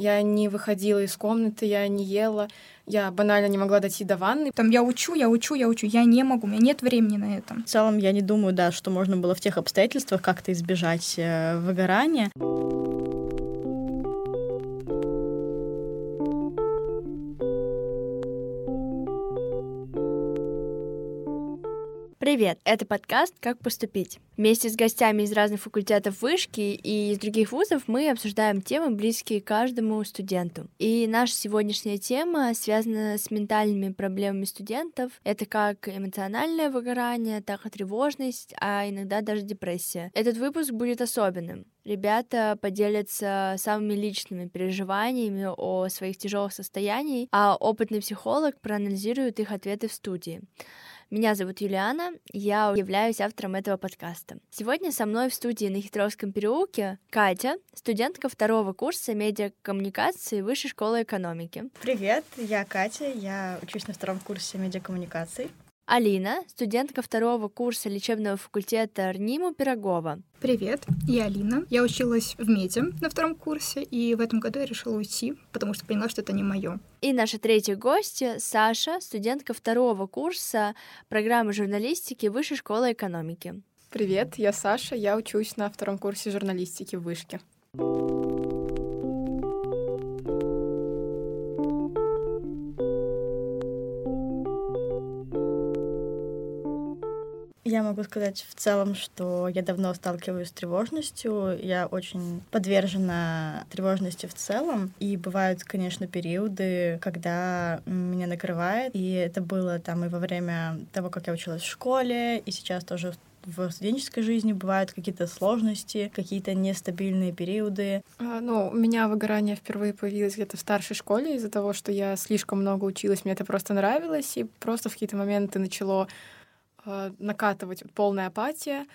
Я не выходила из комнаты, я не ела, я банально не могла дойти до ванны. Там я учу, я учу, я учу, я не могу, у меня нет времени на это. В целом, я не думаю, да, что можно было в тех обстоятельствах как-то избежать э, выгорания. Привет! Это подкаст «Как поступить». Вместе с гостями из разных факультетов вышки и из других вузов мы обсуждаем темы, близкие каждому студенту. И наша сегодняшняя тема связана с ментальными проблемами студентов. Это как эмоциональное выгорание, так и тревожность, а иногда даже депрессия. Этот выпуск будет особенным. Ребята поделятся самыми личными переживаниями о своих тяжелых состояниях, а опытный психолог проанализирует их ответы в студии. Меня зовут Юлиана, я являюсь автором этого подкаста. Сегодня со мной в студии на Хитровском переулке Катя, студентка второго курса медиакоммуникации Высшей школы экономики. Привет, я Катя, я учусь на втором курсе медиакоммуникаций. Алина, студентка второго курса лечебного факультета РНИМу Пирогова. Привет, я Алина. Я училась в меди на втором курсе, и в этом году я решила уйти, потому что поняла, что это не мое. И наша третья гостья Саша, студентка второго курса программы журналистики Высшей школы экономики. Привет, я Саша, я учусь на втором курсе журналистики в Вышке. Я могу сказать в целом, что я давно сталкиваюсь с тревожностью. Я очень подвержена тревожности в целом. И бывают, конечно, периоды, когда меня накрывает. И это было там и во время того, как я училась в школе, и сейчас тоже в студенческой жизни бывают какие-то сложности, какие-то нестабильные периоды? А, ну, у меня выгорание впервые появилось где-то в старшей школе из-за того, что я слишком много училась, мне это просто нравилось, и просто в какие-то моменты начало накатывать полная апатия.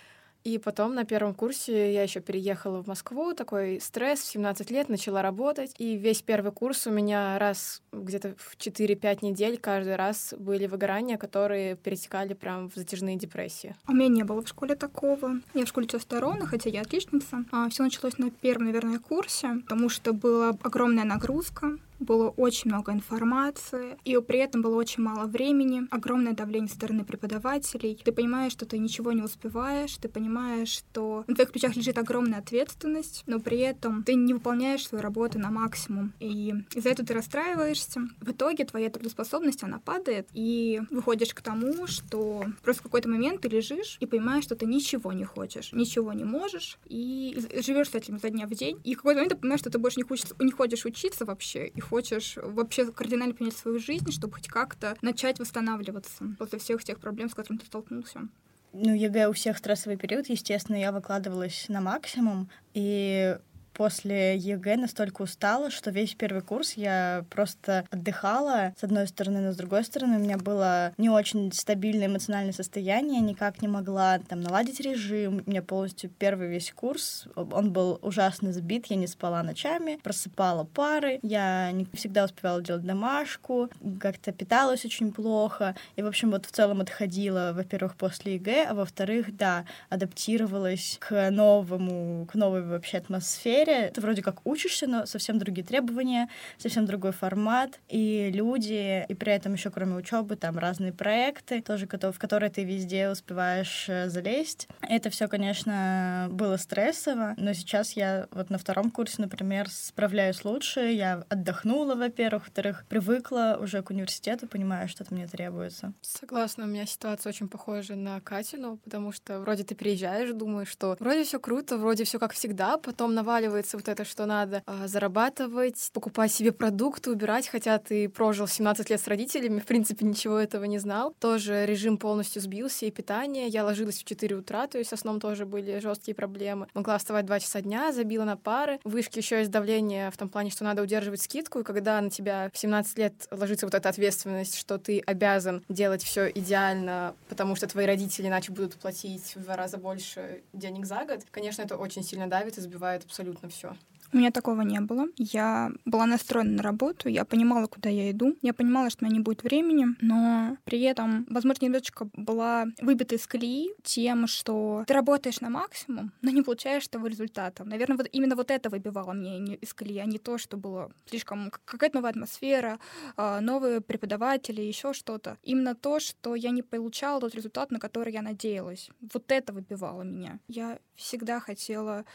И потом на первом курсе я еще переехала в Москву, такой стресс, в 17 лет начала работать. И весь первый курс у меня раз где-то в 4-5 недель каждый раз были выгорания, которые перетекали прям в затяжные депрессии. У меня не было в школе такого. Я в школе училась второго, хотя я отличница. А все началось на первом, наверное, курсе, потому что была огромная нагрузка было очень много информации, и при этом было очень мало времени, огромное давление со стороны преподавателей. Ты понимаешь, что ты ничего не успеваешь, ты понимаешь, что на твоих плечах лежит огромная ответственность, но при этом ты не выполняешь свою работу на максимум. И из-за этого ты расстраиваешься. В итоге твоя трудоспособность, она падает, и выходишь к тому, что просто в какой-то момент ты лежишь и понимаешь, что ты ничего не хочешь, ничего не можешь, и живешь с этим изо дня в день. И в какой-то момент ты понимаешь, что ты больше не, хочешь, не хочешь учиться вообще, и хочешь вообще кардинально поменять свою жизнь, чтобы хоть как-то начать восстанавливаться после всех тех проблем, с которыми ты столкнулся. Ну, ЕГЭ у всех стрессовый период, естественно, я выкладывалась на максимум, и после ЕГЭ настолько устала, что весь первый курс я просто отдыхала, с одной стороны, но с другой стороны у меня было не очень стабильное эмоциональное состояние, никак не могла там наладить режим. У меня полностью первый весь курс, он был ужасно сбит, я не спала ночами, просыпала пары, я не всегда успевала делать домашку, как-то питалась очень плохо, и, в общем, вот в целом отходила, во-первых, после ЕГЭ, а во-вторых, да, адаптировалась к новому, к новой вообще атмосфере, универе ты вроде как учишься, но совсем другие требования, совсем другой формат, и люди, и при этом еще кроме учебы там разные проекты, тоже в которые ты везде успеваешь э, залезть. Это все, конечно, было стрессово, но сейчас я вот на втором курсе, например, справляюсь лучше, я отдохнула, во-первых, во-вторых, привыкла уже к университету, понимаю, что это мне требуется. Согласна, у меня ситуация очень похожа на Катину, потому что вроде ты приезжаешь, думаешь, что вроде все круто, вроде все как всегда, потом наваливаешь наваливается вот это, что надо а, зарабатывать, покупать себе продукты, убирать, хотя ты прожил 17 лет с родителями, в принципе, ничего этого не знал. Тоже режим полностью сбился, и питание. Я ложилась в 4 утра, то есть со сном тоже были жесткие проблемы. Могла вставать 2 часа дня, забила на пары. В вышке еще есть давление в том плане, что надо удерживать скидку, и когда на тебя в 17 лет ложится вот эта ответственность, что ты обязан делать все идеально, потому что твои родители иначе будут платить в два раза больше денег за год, конечно, это очень сильно давит и сбивает абсолютно абсолютно все. У меня такого не было. Я была настроена на работу, я понимала, куда я иду, я понимала, что у меня не будет времени, но при этом, возможно, немножечко была выбита из колеи тем, что ты работаешь на максимум, но не получаешь того результата. Наверное, вот именно вот это выбивало меня из колеи, а не то, что было слишком какая-то новая атмосфера, а, новые преподаватели, еще что-то. Именно то, что я не получала тот результат, на который я надеялась. Вот это выбивало меня. Я всегда хотела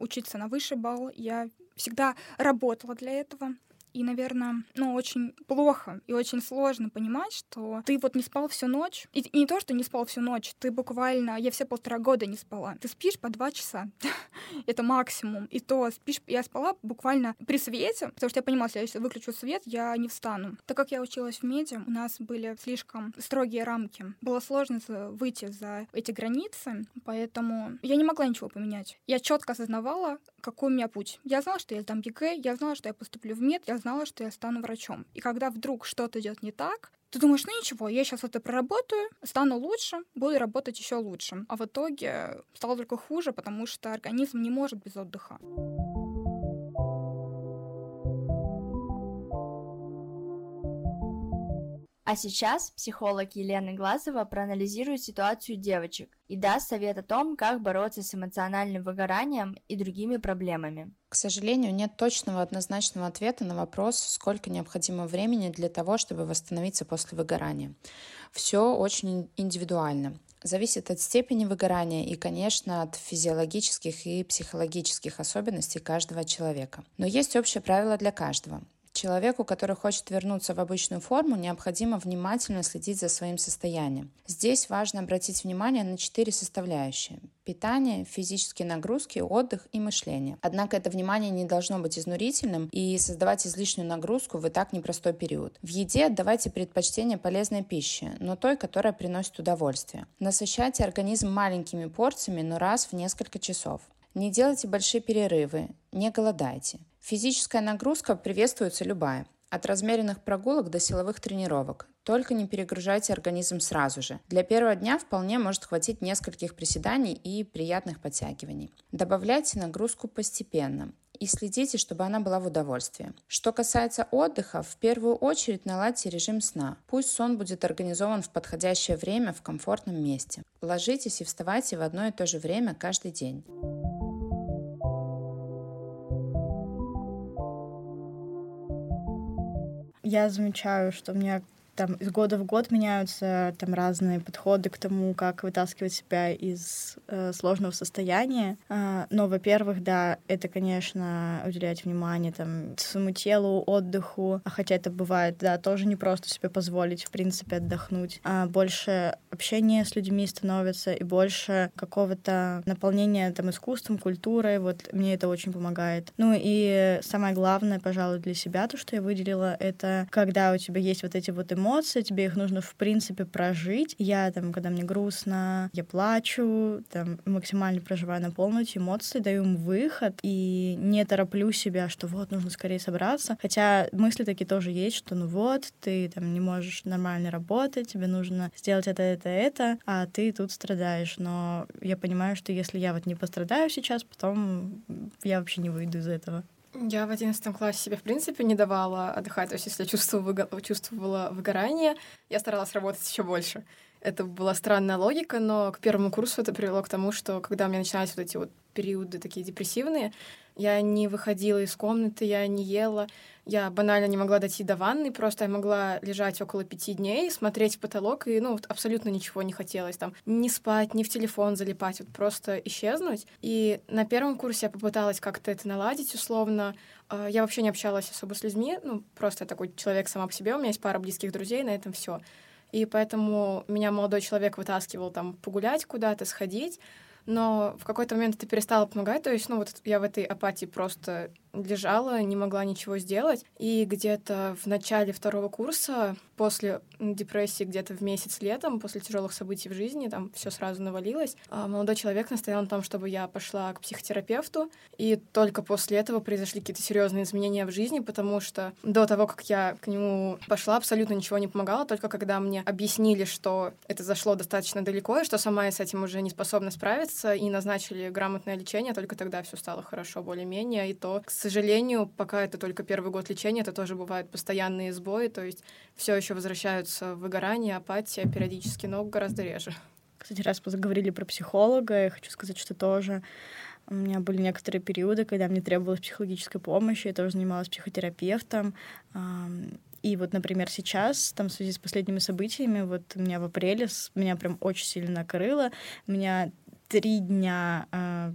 учиться на высший балл. Я всегда работала для этого. И, наверное, ну, очень плохо и очень сложно понимать, что ты вот не спал всю ночь. И, не то, что не спал всю ночь, ты буквально... Я все полтора года не спала. Ты спишь по два часа. Это максимум. И то спишь... Я спала буквально при свете, потому что я понимала, если выключу свет, я не встану. Так как я училась в меди, у нас были слишком строгие рамки. Было сложно выйти за эти границы, поэтому я не могла ничего поменять. Я четко осознавала, какой у меня путь. Я знала, что я сдам ЕГЭ, я знала, что я поступлю в мед, я знала, что я стану врачом. И когда вдруг что-то идет не так, ты думаешь, ну ничего, я сейчас это проработаю, стану лучше, буду работать еще лучше. А в итоге стало только хуже, потому что организм не может без отдыха. А сейчас психолог Елена Глазова проанализирует ситуацию девочек и даст совет о том, как бороться с эмоциональным выгоранием и другими проблемами. К сожалению, нет точного однозначного ответа на вопрос, сколько необходимо времени для того, чтобы восстановиться после выгорания. Все очень индивидуально. Зависит от степени выгорания и, конечно, от физиологических и психологических особенностей каждого человека. Но есть общее правило для каждого. Человеку, который хочет вернуться в обычную форму, необходимо внимательно следить за своим состоянием. Здесь важно обратить внимание на четыре составляющие. Питание, физические нагрузки, отдых и мышление. Однако это внимание не должно быть изнурительным и создавать излишнюю нагрузку в и так непростой период. В еде отдавайте предпочтение полезной пище, но той, которая приносит удовольствие. Насыщайте организм маленькими порциями, но раз в несколько часов. Не делайте большие перерывы, не голодайте. Физическая нагрузка приветствуется любая. От размеренных прогулок до силовых тренировок. Только не перегружайте организм сразу же. Для первого дня вполне может хватить нескольких приседаний и приятных подтягиваний. Добавляйте нагрузку постепенно и следите, чтобы она была в удовольствии. Что касается отдыха, в первую очередь наладьте режим сна. Пусть сон будет организован в подходящее время в комфортном месте. Ложитесь и вставайте в одно и то же время каждый день. Я замечаю, что у меня там из года в год меняются там разные подходы к тому, как вытаскивать себя из э, сложного состояния. Э, но, во-первых, да, это, конечно, уделять внимание там своему телу, отдыху, а хотя это бывает, да, тоже не просто себе позволить, в принципе, отдохнуть. А больше общения с людьми становится и больше какого-то наполнения там искусством, культурой, вот мне это очень помогает. Ну и самое главное, пожалуй, для себя, то, что я выделила, это когда у тебя есть вот эти вот эмоции, эмоции, тебе их нужно, в принципе, прожить. Я там, когда мне грустно, я плачу, там, максимально проживаю на полную эти эмоции, даю им выход и не тороплю себя, что вот, нужно скорее собраться. Хотя мысли такие тоже есть, что ну вот, ты там не можешь нормально работать, тебе нужно сделать это, это, это, а ты тут страдаешь. Но я понимаю, что если я вот не пострадаю сейчас, потом я вообще не выйду из этого. Я в одиннадцатом классе себе, в принципе, не давала отдыхать. То есть, если я чувствовала, чувствовала выгорание, я старалась работать еще больше. Это была странная логика, но к первому курсу это привело к тому, что когда у меня начинались вот эти вот периоды такие депрессивные, я не выходила из комнаты, я не ела, я банально не могла дойти до ванны, просто я могла лежать около пяти дней, смотреть в потолок, и, ну, абсолютно ничего не хотелось там. Не спать, не в телефон залипать, вот просто исчезнуть. И на первом курсе я попыталась как-то это наладить, условно. А, я вообще не общалась особо с людьми, ну, просто я такой человек сама по себе, у меня есть пара близких друзей, на этом все. И поэтому меня молодой человек вытаскивал там погулять куда-то, сходить, но в какой-то момент это перестало помогать, то есть, ну, вот я в этой апатии просто лежала, не могла ничего сделать. И где-то в начале второго курса, после депрессии, где-то в месяц летом, после тяжелых событий в жизни, там все сразу навалилось, а, молодой человек настоял на том, чтобы я пошла к психотерапевту. И только после этого произошли какие-то серьезные изменения в жизни, потому что до того, как я к нему пошла, абсолютно ничего не помогало, только когда мне объяснили, что это зашло достаточно далеко, и что сама я с этим уже не способна справиться, и назначили грамотное лечение, только тогда все стало хорошо более-менее. И то, к сожалению, пока это только первый год лечения, это тоже бывают постоянные сбои, то есть все еще возвращаются выгорание, апатия периодически, но гораздо реже. Кстати, раз заговорили про психолога, я хочу сказать, что тоже у меня были некоторые периоды, когда мне требовалась психологическая помощь, я тоже занималась психотерапевтом. И вот, например, сейчас, там, в связи с последними событиями, вот у меня в апреле меня прям очень сильно накрыло. Меня три дня э,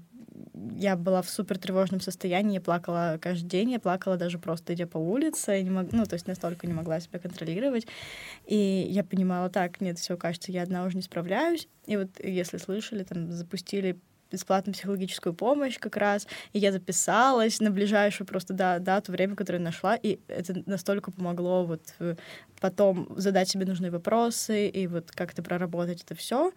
я была в супер тревожном состоянии, я плакала каждый день, я плакала даже просто идя по улице, не мог, ну, то есть настолько не могла себя контролировать. И я понимала, так, нет, все, кажется, я одна уже не справляюсь. И вот, если слышали, там запустили бесплатную психологическую помощь как раз, и я записалась на ближайшую просто да, дату, время, которое нашла, и это настолько помогло вот э, потом задать себе нужные вопросы и вот как-то проработать это все,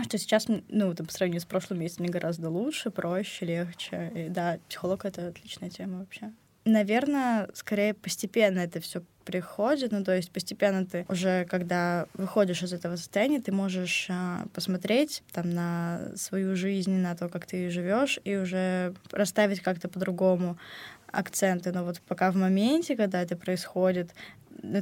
что сейчас, ну, там, по сравнению с прошлым месяцем, мне гораздо лучше, проще, легче. И да, психолог — это отличная тема вообще. Наверное, скорее постепенно это все приходит, ну то есть постепенно ты уже, когда выходишь из этого состояния, ты можешь а, посмотреть там на свою жизнь, на то, как ты живешь, и уже расставить как-то по-другому акценты. Но вот пока в моменте, когда это происходит,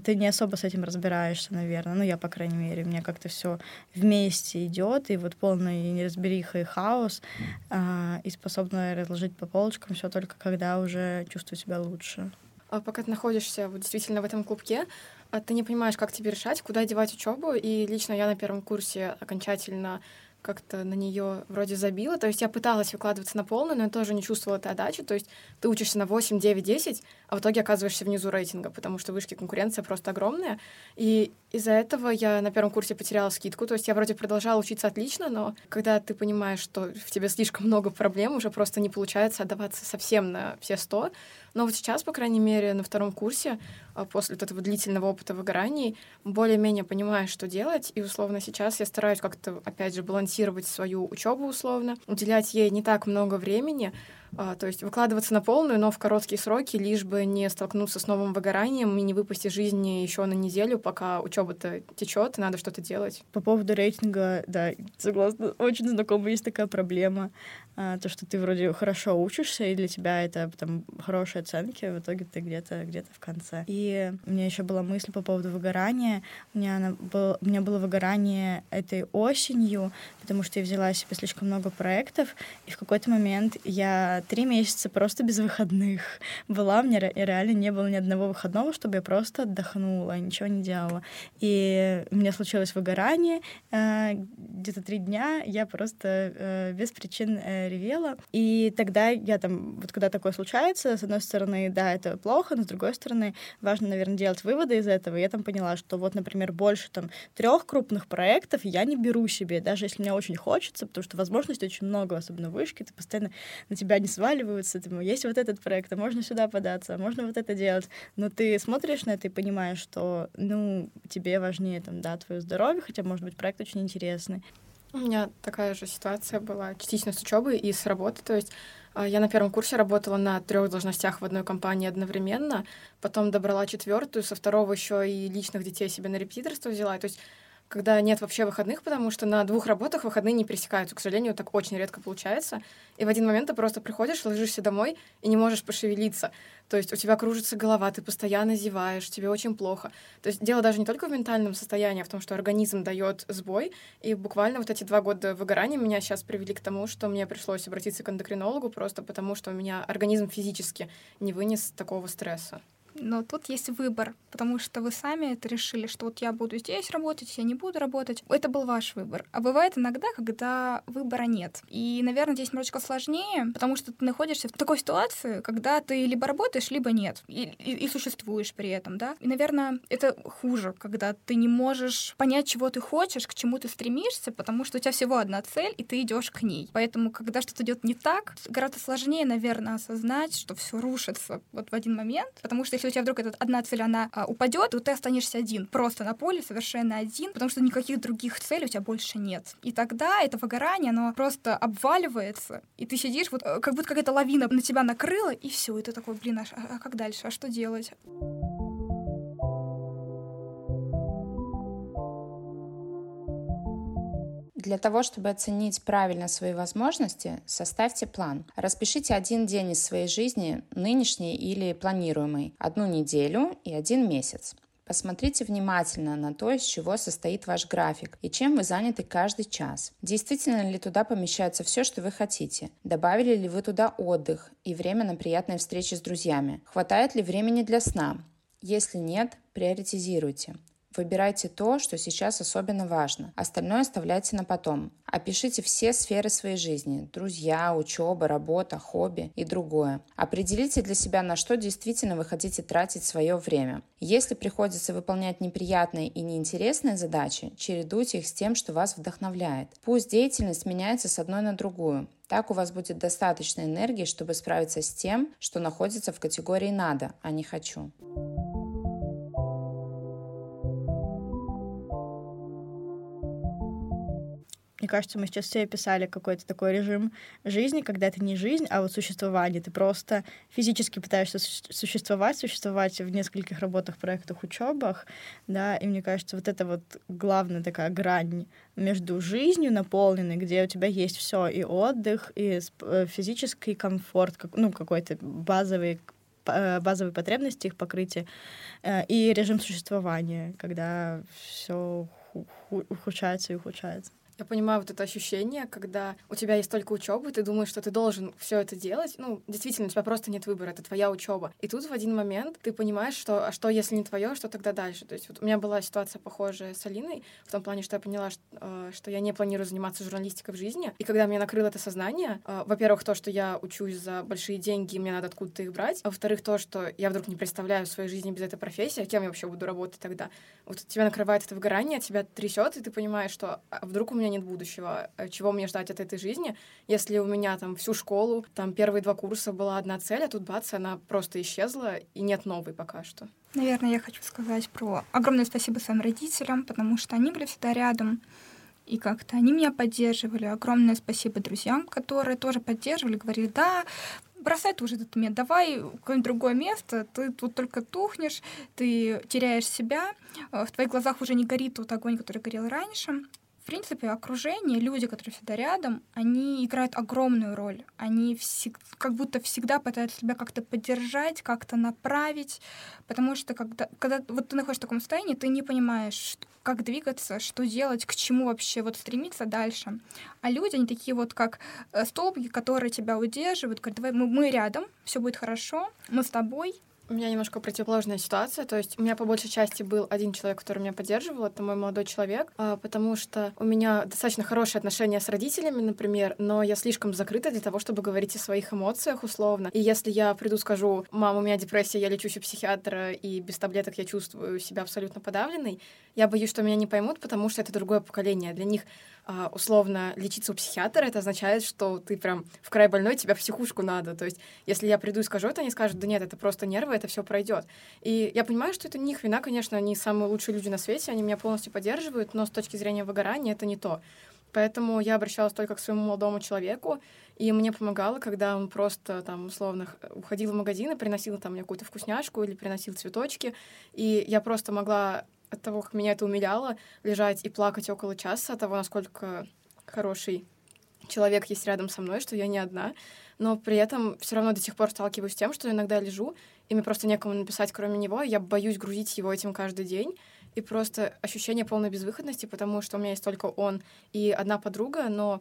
ты не особо с этим разбираешься, наверное. Ну, я, по крайней мере, мне как-то все вместе идет, и вот полный неразбериха и хаос, э, и способна разложить по полочкам все только когда уже чувствую себя лучше. А пока ты находишься вот действительно в этом клубке, а ты не понимаешь, как тебе решать, куда девать учебу. И лично я на первом курсе окончательно как-то на нее вроде забила. То есть я пыталась выкладываться на полную, но я тоже не чувствовала этой отдачи. То есть ты учишься на 8, 9, 10, а в итоге оказываешься внизу рейтинга, потому что вышки конкуренция просто огромная. И из-за этого я на первом курсе потеряла скидку. То есть я вроде продолжала учиться отлично, но когда ты понимаешь, что в тебе слишком много проблем, уже просто не получается отдаваться совсем на все сто. Но вот сейчас, по крайней мере, на втором курсе, а, после вот этого длительного опыта выгораний, более-менее понимаю, что делать. И условно сейчас я стараюсь как-то, опять же, балансировать свою учебу условно, уделять ей не так много времени, то есть выкладываться на полную, но в короткие сроки, лишь бы не столкнуться с новым выгоранием и не выпасть из жизни еще на неделю, пока учеба-то течет, и надо что-то делать. По поводу рейтинга, да, согласна, очень знакома, есть такая проблема. А, то, что ты вроде хорошо учишься, и для тебя это там хорошие оценки, в итоге ты где-то где-то в конце. И у меня еще была мысль по поводу выгорания. У меня, она был, у меня было выгорание этой осенью, потому что я взяла себе слишком много проектов, и в какой-то момент я три месяца просто без выходных была. Мне реально не было ни одного выходного, чтобы я просто отдохнула, ничего не делала. И у меня случилось выгорание. Э, где-то три дня я просто э, без причин э, ревела. И тогда я там, вот когда такое случается, с одной стороны, да, это плохо, но с другой стороны, важно, наверное, делать выводы из этого. Я там поняла, что вот, например, больше там трех крупных проектов я не беру себе, даже если мне очень хочется, потому что возможностей очень много, особенно в вышке, ты постоянно на тебя не сваливаются, ты, есть вот этот проект, а можно сюда податься, а можно вот это делать. Но ты смотришь на это и понимаешь, что, ну, тебе важнее, там, да, твое здоровье, хотя, может быть, проект очень интересный. У меня такая же ситуация была частично с учебой и с работы. То есть а, я на первом курсе работала на трех должностях в одной компании одновременно, потом добрала четвертую, со второго еще и личных детей себе на репетиторство взяла. То есть когда нет вообще выходных, потому что на двух работах выходные не пересекаются. К сожалению, так очень редко получается. И в один момент ты просто приходишь, ложишься домой и не можешь пошевелиться. То есть у тебя кружится голова, ты постоянно зеваешь, тебе очень плохо. То есть дело даже не только в ментальном состоянии, а в том, что организм дает сбой. И буквально вот эти два года выгорания меня сейчас привели к тому, что мне пришлось обратиться к эндокринологу просто потому, что у меня организм физически не вынес такого стресса. Но тут есть выбор, потому что вы сами это решили, что вот я буду здесь работать, я не буду работать. Это был ваш выбор. А бывает иногда, когда выбора нет. И, наверное, здесь немножечко сложнее, потому что ты находишься в такой ситуации, когда ты либо работаешь, либо нет. И, и, и существуешь при этом, да. И, наверное, это хуже, когда ты не можешь понять, чего ты хочешь, к чему ты стремишься, потому что у тебя всего одна цель, и ты идешь к ней. Поэтому, когда что-то идет не так, гораздо сложнее, наверное, осознать, что все рушится вот в один момент, потому что если у тебя вдруг эта одна цель, она а, упадет, то ты останешься один, просто на поле, совершенно один, потому что никаких других целей у тебя больше нет. И тогда это выгорание, оно просто обваливается, и ты сидишь, вот э, как будто какая-то лавина на тебя накрыла, и все, и ты такой, блин, а, а как дальше, а что делать? Для того, чтобы оценить правильно свои возможности, составьте план. Распишите один день из своей жизни, нынешний или планируемый, одну неделю и один месяц. Посмотрите внимательно на то, из чего состоит ваш график и чем вы заняты каждый час. Действительно ли туда помещается все, что вы хотите? Добавили ли вы туда отдых и время на приятные встречи с друзьями? Хватает ли времени для сна? Если нет, приоритизируйте. Выбирайте то, что сейчас особенно важно. Остальное оставляйте на потом. Опишите все сферы своей жизни – друзья, учеба, работа, хобби и другое. Определите для себя, на что действительно вы хотите тратить свое время. Если приходится выполнять неприятные и неинтересные задачи, чередуйте их с тем, что вас вдохновляет. Пусть деятельность меняется с одной на другую. Так у вас будет достаточно энергии, чтобы справиться с тем, что находится в категории «надо», а не «хочу». Мне кажется, мы сейчас все описали какой-то такой режим жизни, когда это не жизнь, а вот существование. Ты просто физически пытаешься существовать, существовать в нескольких работах, проектах, учебах, да, и мне кажется, вот это вот главная такая грань между жизнью наполненной, где у тебя есть все и отдых, и э, физический комфорт, ну, какой-то базовый э, базовые потребности, их покрытие, э, и режим существования, когда все ухудшается и ухудшается. Я понимаю вот это ощущение, когда у тебя есть только учеба, ты думаешь, что ты должен все это делать. Ну, действительно, у тебя просто нет выбора, это твоя учеба. И тут в один момент ты понимаешь, что а что если не твое, что тогда дальше. То есть вот у меня была ситуация похожая с Алиной, в том плане, что я поняла, что, э, что я не планирую заниматься журналистикой в жизни. И когда меня накрыло это сознание, э, во-первых, то, что я учусь за большие деньги, мне надо откуда-то их брать. А во-вторых, то, что я вдруг не представляю своей жизни без этой профессии, а кем я вообще буду работать тогда. Вот тебя накрывает это выгорание, тебя трясет, и ты понимаешь, что а вдруг у меня нет будущего, э, чего мне ждать от этой жизни, если у меня там всю школу, там первые два курса была одна цель, а тут бац, она просто исчезла, и нет новой пока что. Наверное, я хочу сказать про огромное спасибо своим родителям, потому что они были всегда рядом, и как-то они меня поддерживали. Огромное спасибо друзьям, которые тоже поддерживали, говорили, да, бросай ты уже этот мед, давай какое-нибудь другое место, ты тут только тухнешь, ты теряешь себя, э, в твоих глазах уже не горит тот огонь, который горел раньше принципе, окружение, люди, которые всегда рядом, они играют огромную роль. Они всег... как будто всегда пытаются тебя как-то поддержать, как-то направить, потому что когда, когда вот ты находишься в таком состоянии, ты не понимаешь, как двигаться, что делать, к чему вообще вот стремиться дальше. А люди, они такие вот как э, столбики, которые тебя удерживают, говорят, давай мы, мы рядом, все будет хорошо, мы с тобой, у меня немножко противоположная ситуация. То есть у меня по большей части был один человек, который меня поддерживал, это мой молодой человек, а, потому что у меня достаточно хорошие отношения с родителями, например, но я слишком закрыта для того, чтобы говорить о своих эмоциях условно. И если я приду, скажу, мама, у меня депрессия, я лечусь у психиатра, и без таблеток я чувствую себя абсолютно подавленной, я боюсь, что меня не поймут, потому что это другое поколение. Для них а, условно лечиться у психиатра, это означает, что ты прям в край больной, тебя в психушку надо. То есть, если я приду и скажу это, они скажут, да нет, это просто нервы, это все пройдет. И я понимаю, что это не их вина, конечно, они самые лучшие люди на свете, они меня полностью поддерживают, но с точки зрения выгорания это не то. Поэтому я обращалась только к своему молодому человеку, и мне помогало, когда он просто там условно уходил в магазин и приносил там мне какую-то вкусняшку или приносил цветочки, и я просто могла от того, как меня это умиляло, лежать и плакать около часа от того, насколько хороший человек есть рядом со мной, что я не одна, но при этом все равно до сих пор сталкиваюсь с тем, что иногда лежу, и мне просто некому написать, кроме него, я боюсь грузить его этим каждый день, и просто ощущение полной безвыходности, потому что у меня есть только он и одна подруга, но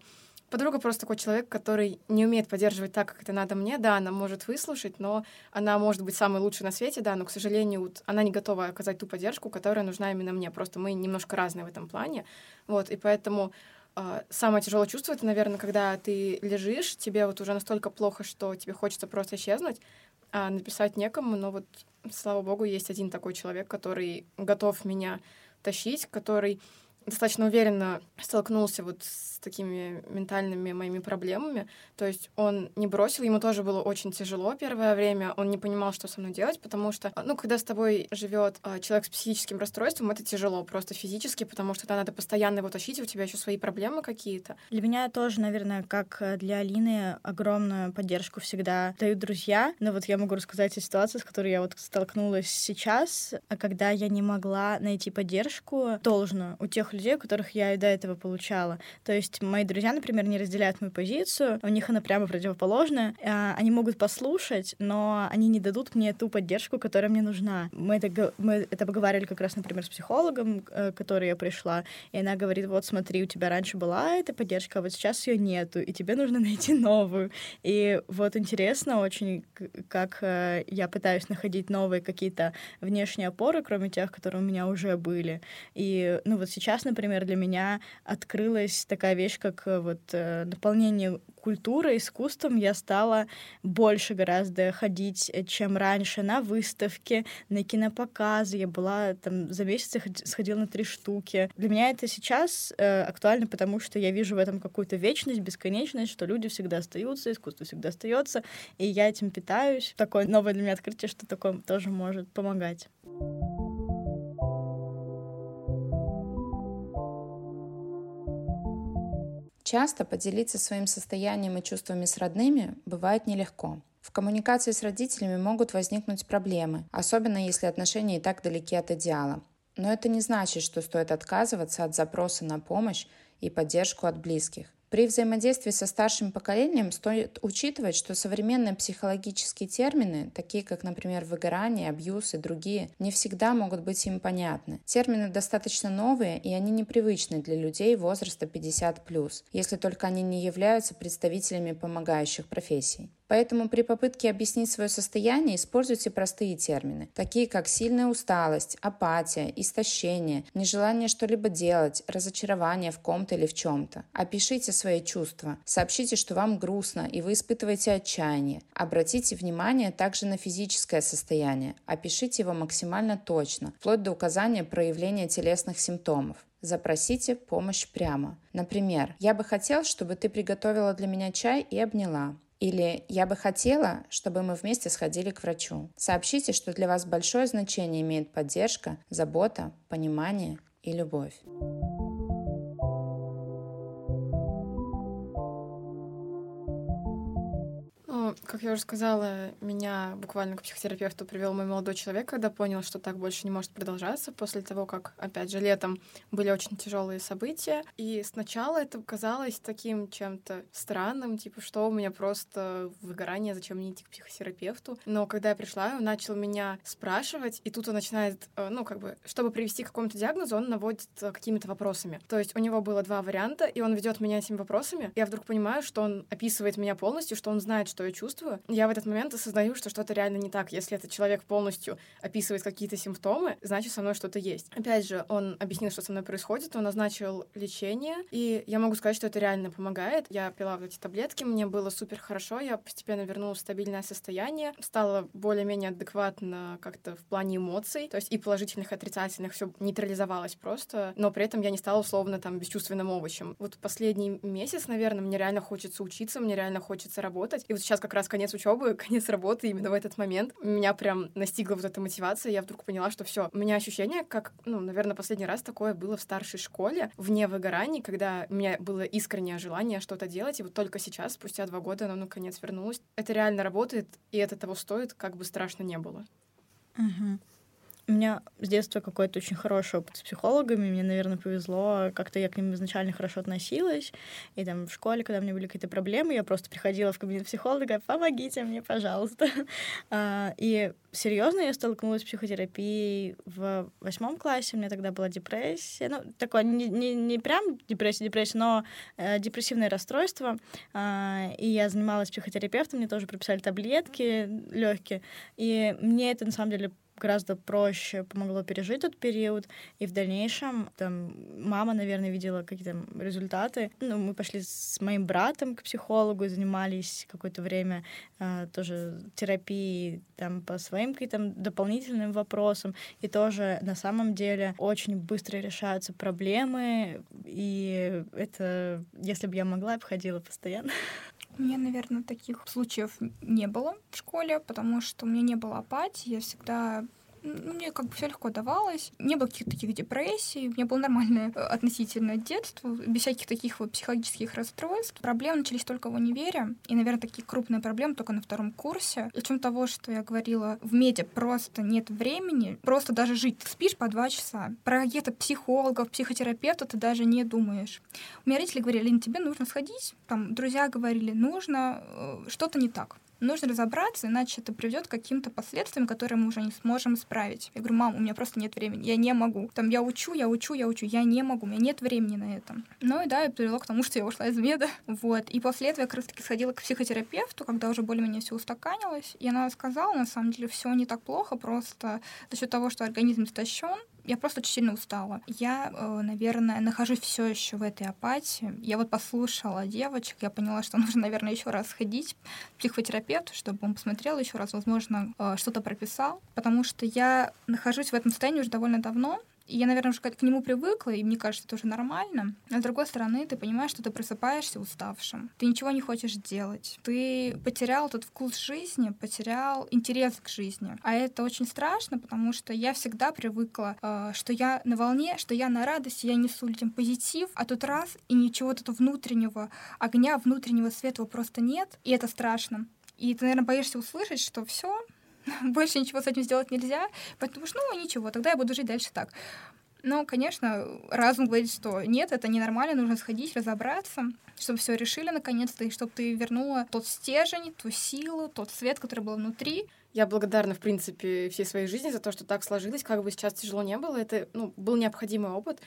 Подруга просто такой человек, который не умеет поддерживать так, как это надо мне. Да, она может выслушать, но она может быть самой лучшей на свете, да, но, к сожалению, вот она не готова оказать ту поддержку, которая нужна именно мне. Просто мы немножко разные в этом плане. Вот, и поэтому э, самое тяжелое чувство это, наверное, когда ты лежишь, тебе вот уже настолько плохо, что тебе хочется просто исчезнуть, а написать некому, но вот, слава богу, есть один такой человек, который готов меня тащить, который достаточно уверенно столкнулся вот с такими ментальными моими проблемами. То есть он не бросил, ему тоже было очень тяжело первое время, он не понимал, что со мной делать, потому что, ну, когда с тобой живет а, человек с психическим расстройством, это тяжело просто физически, потому что надо постоянно его тащить, у тебя еще свои проблемы какие-то. Для меня тоже, наверное, как э, для Алины, огромную поддержку всегда дают друзья. Но вот я могу рассказать о ситуации, с которой я вот столкнулась сейчас, когда я не могла найти поддержку должную у тех людей, у которых я и до этого получала. То есть мои друзья, например, не разделяют мою позицию, у них она прямо противоположная. А, они могут послушать, но они не дадут мне ту поддержку, которая мне нужна. Мы это, мы это поговорили как раз, например, с психологом, к которой я пришла, и она говорит, вот смотри, у тебя раньше была эта поддержка, а вот сейчас ее нету, и тебе нужно найти новую. И вот интересно очень, как э, я пытаюсь находить новые какие-то внешние опоры, кроме тех, которые у меня уже были. И, ну вот сейчас, например, для меня открылась такая вещь, как э, вот э, наполнение культурой, искусством. Я стала больше гораздо ходить, э, чем раньше, на выставки, на кинопоказы. Я была там за месяц сходила на три штуки. Для меня это сейчас э, актуально, потому что я вижу в этом какую-то вечность, бесконечность, что люди всегда остаются, искусство всегда остается, и я этим питаюсь. Такое новое для меня открытие, что такое тоже может помогать. Часто поделиться своим состоянием и чувствами с родными бывает нелегко. В коммуникации с родителями могут возникнуть проблемы, особенно если отношения и так далеки от идеала. Но это не значит, что стоит отказываться от запроса на помощь и поддержку от близких. При взаимодействии со старшим поколением стоит учитывать, что современные психологические термины, такие как, например, выгорание, абьюз и другие, не всегда могут быть им понятны. Термины достаточно новые, и они непривычны для людей возраста 50+, если только они не являются представителями помогающих профессий. Поэтому при попытке объяснить свое состояние используйте простые термины, такие как сильная усталость, апатия, истощение, нежелание что-либо делать, разочарование в ком-то или в чем-то. Опишите свои чувства, сообщите, что вам грустно и вы испытываете отчаяние. Обратите внимание также на физическое состояние, опишите его максимально точно, вплоть до указания проявления телесных симптомов. Запросите помощь прямо. Например, «Я бы хотел, чтобы ты приготовила для меня чай и обняла». Или «Я бы хотела, чтобы мы вместе сходили к врачу». Сообщите, что для вас большое значение имеет поддержка, забота, понимание и любовь. Как я уже сказала, меня буквально к психотерапевту привел мой молодой человек, когда понял, что так больше не может продолжаться после того, как, опять же, летом были очень тяжелые события. И сначала это казалось таким чем-то странным, типа, что у меня просто выгорание, зачем мне идти к психотерапевту. Но когда я пришла, он начал меня спрашивать, и тут он начинает, э, ну, как бы, чтобы привести к какому-то диагнозу, он наводит э, какими-то вопросами. То есть у него было два варианта, и он ведет меня этими вопросами. Я вдруг понимаю, что он описывает меня полностью, что он знает, что я чувствую, я в этот момент осознаю, что что-то реально не так. Если этот человек полностью описывает какие-то симптомы, значит, со мной что-то есть. Опять же, он объяснил, что со мной происходит, он назначил лечение, и я могу сказать, что это реально помогает. Я пила вот эти таблетки, мне было супер хорошо, я постепенно вернулась в стабильное состояние, стала более-менее адекватно как-то в плане эмоций, то есть и положительных, и отрицательных, все нейтрализовалось просто, но при этом я не стала условно там бесчувственным овощем. Вот последний месяц, наверное, мне реально хочется учиться, мне реально хочется работать, и вот сейчас как раз конец учебы, конец работы, именно в этот момент меня прям настигла вот эта мотивация, я вдруг поняла, что все, у меня ощущение, как, ну, наверное, последний раз такое было в старшей школе, вне выгораний, когда у меня было искреннее желание что-то делать, и вот только сейчас, спустя два года, оно наконец вернулось. Это реально работает, и это того стоит, как бы страшно не было. Угу. У меня с детства какой-то очень хороший опыт с психологами. Мне, наверное, повезло. Как-то я к ним изначально хорошо относилась. И там в школе, когда у меня были какие-то проблемы, я просто приходила в кабинет психолога, помогите мне, пожалуйста. А, и серьезно я столкнулась с психотерапией в восьмом классе. У меня тогда была депрессия. Ну, такое не, не, не прям депрессия, депрессия, но э, депрессивное расстройство. Э, и я занималась психотерапевтом, мне тоже прописали таблетки легкие. И мне это на самом деле гораздо проще помогло пережить тот период. И в дальнейшем там мама, наверное, видела какие-то результаты. Ну, мы пошли с моим братом к психологу занимались какое-то время э, тоже терапией там по своим каким-то дополнительным вопросам. И тоже на самом деле очень быстро решаются проблемы. И это, если бы я могла, я постоянно. У меня, наверное, таких случаев не было в школе, потому что у меня не было апатии. Я всегда мне как бы все легко давалось. Не было каких-то таких депрессий. У меня было нормальное э, относительно детство, без всяких таких вот психологических расстройств. Проблемы начались только в универе. И, наверное, такие крупные проблемы только на втором курсе. И в чем того, что я говорила, в меди просто нет времени, просто даже жить. Ты спишь по два часа. Про каких-то психологов, психотерапевтов ты даже не думаешь. У меня родители говорили, Лин, тебе нужно сходить. Там друзья говорили, нужно, э, что-то не так нужно разобраться, иначе это приведет к каким-то последствиям, которые мы уже не сможем исправить. Я говорю, мам, у меня просто нет времени, я не могу. Там я учу, я учу, я учу, я не могу, у меня нет времени на это. Ну и да, это привело к тому, что я ушла из меда. Вот. И после этого я как раз таки сходила к психотерапевту, когда уже более-менее все устаканилось. И она сказала, на самом деле, все не так плохо, просто за счет того, что организм истощен, я просто очень сильно устала. Я, э, наверное, нахожусь все еще в этой апатии. Я вот послушала девочек, я поняла, что нужно, наверное, еще раз сходить к психотерапевту, чтобы он посмотрел еще раз, возможно, э, что-то прописал, потому что я нахожусь в этом состоянии уже довольно давно, и я, наверное, уже к нему привыкла, и мне кажется, это уже нормально. Но с другой стороны, ты понимаешь, что ты просыпаешься уставшим. Ты ничего не хочешь делать. Ты потерял этот вкус жизни, потерял интерес к жизни. А это очень страшно, потому что я всегда привыкла, э, что я на волне, что я на радости, я несу людям позитив, а тут раз, и ничего тут внутреннего огня, внутреннего светлого просто нет, и это страшно. И ты, наверное, боишься услышать, что все, больше ничего с этим сделать нельзя, поэтому ну ничего, тогда я буду жить дальше так. Но, конечно, разум говорит, что нет, это ненормально, нужно сходить, разобраться, чтобы все решили наконец-то, и чтобы ты вернула тот стержень, ту силу, тот свет, который был внутри. Я благодарна, в принципе, всей своей жизни за то, что так сложилось, как бы сейчас тяжело не было. Это ну, был необходимый опыт,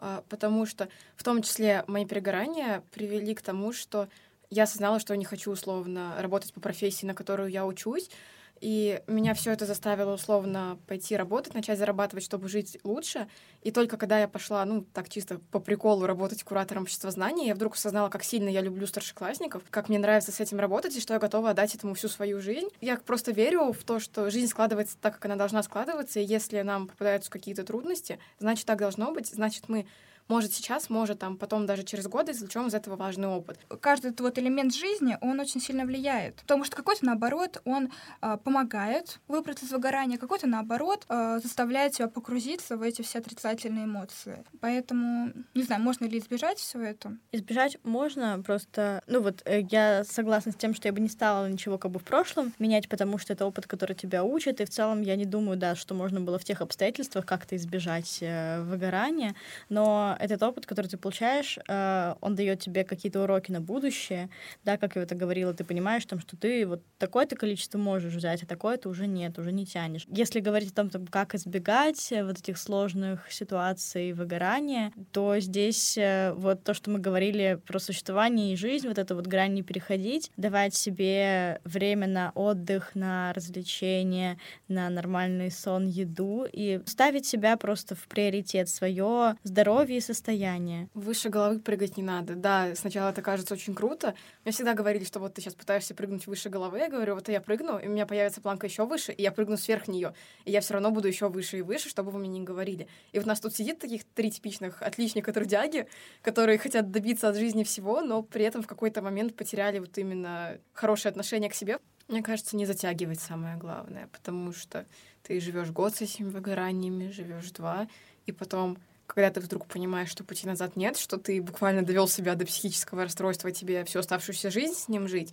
а, потому что в том числе мои перегорания привели к тому, что я осознала, что не хочу условно работать по профессии, на которую я учусь, и меня все это заставило условно пойти работать, начать зарабатывать, чтобы жить лучше. И только когда я пошла, ну, так чисто по приколу работать куратором общества знаний, я вдруг осознала, как сильно я люблю старшеклассников, как мне нравится с этим работать, и что я готова отдать этому всю свою жизнь. Я просто верю в то, что жизнь складывается так, как она должна складываться, и если нам попадаются какие-то трудности, значит, так должно быть, значит, мы может сейчас, может там потом даже через годы извлечем из этого важный опыт. Каждый этот вот элемент жизни, он очень сильно влияет. Потому что какой-то, наоборот, он э, помогает выбраться из выгорания, какой-то, наоборот, э, заставляет тебя погрузиться в эти все отрицательные эмоции. Поэтому, не знаю, можно ли избежать все это? Избежать можно, просто, ну вот, э, я согласна с тем, что я бы не стала ничего как бы в прошлом менять, потому что это опыт, который тебя учит, и в целом я не думаю, да, что можно было в тех обстоятельствах как-то избежать э, выгорания, но этот опыт, который ты получаешь, э, он дает тебе какие-то уроки на будущее, да, как я это говорила, ты понимаешь, там, что ты вот такое-то количество можешь взять, а такое-то уже нет, уже не тянешь. Если говорить о том, как избегать э, вот этих сложных ситуаций выгорания, то здесь э, вот то, что мы говорили про существование и жизнь, вот это вот грань не переходить, давать себе время на отдых, на развлечение, на нормальный сон, еду и ставить себя просто в приоритет свое здоровье состояние. Выше головы прыгать не надо. Да, сначала это кажется очень круто. Мне всегда говорили, что вот ты сейчас пытаешься прыгнуть выше головы. Я говорю, вот я прыгну, и у меня появится планка еще выше, и я прыгну сверх нее. И я все равно буду еще выше и выше, чтобы вы мне не говорили. И вот у нас тут сидит таких три типичных отличника трудяги, которые хотят добиться от жизни всего, но при этом в какой-то момент потеряли вот именно хорошее отношение к себе. Мне кажется, не затягивать самое главное, потому что ты живешь год с этими выгораниями, живешь два, и потом когда ты вдруг понимаешь, что пути назад нет, что ты буквально довел себя до психического расстройства, тебе всю оставшуюся жизнь с ним жить,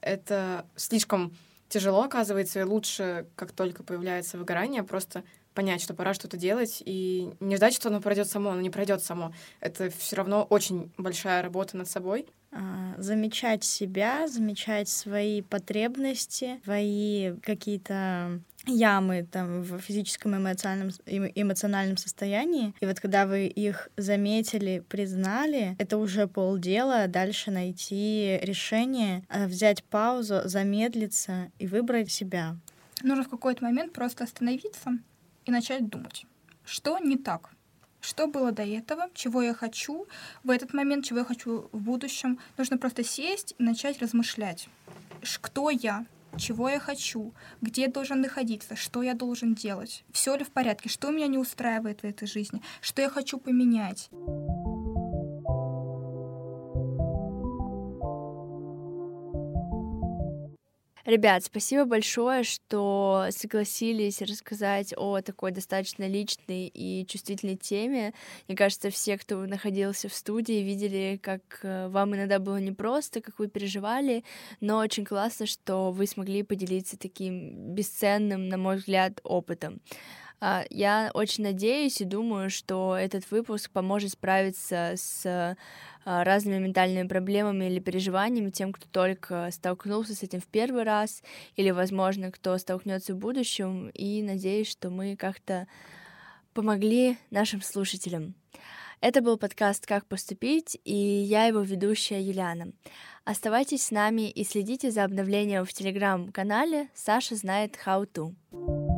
это слишком тяжело, оказывается, и лучше, как только появляется выгорание, просто понять, что пора что-то делать, и не ждать, что оно пройдет само, оно не пройдет само. Это все равно очень большая работа над собой. А, замечать себя, замечать свои потребности, свои какие-то ямы там в физическом эмоциональном, эмоциональном состоянии. И вот когда вы их заметили, признали, это уже полдела. Дальше найти решение, э, взять паузу, замедлиться и выбрать себя. Нужно в какой-то момент просто остановиться и начать думать, что не так, что было до этого, чего я хочу в этот момент, чего я хочу в будущем. Нужно просто сесть и начать размышлять. Кто я, чего я хочу, где я должен находиться, что я должен делать, все ли в порядке, что меня не устраивает в этой жизни, что я хочу поменять. Ребят, спасибо большое, что согласились рассказать о такой достаточно личной и чувствительной теме. Мне кажется, все, кто находился в студии, видели, как э, вам иногда было непросто, как вы переживали, но очень классно, что вы смогли поделиться таким бесценным, на мой взгляд, опытом. А, я очень надеюсь и думаю, что этот выпуск поможет справиться с а, разными ментальными проблемами или переживаниями тем, кто только столкнулся с этим в первый раз, или, возможно, кто столкнется в будущем, и надеюсь, что мы как-то помогли нашим слушателям. Это был подкаст «Как поступить» и я его ведущая Юлиана. Оставайтесь с нами и следите за обновлением в телеграм-канале «Саша знает how to».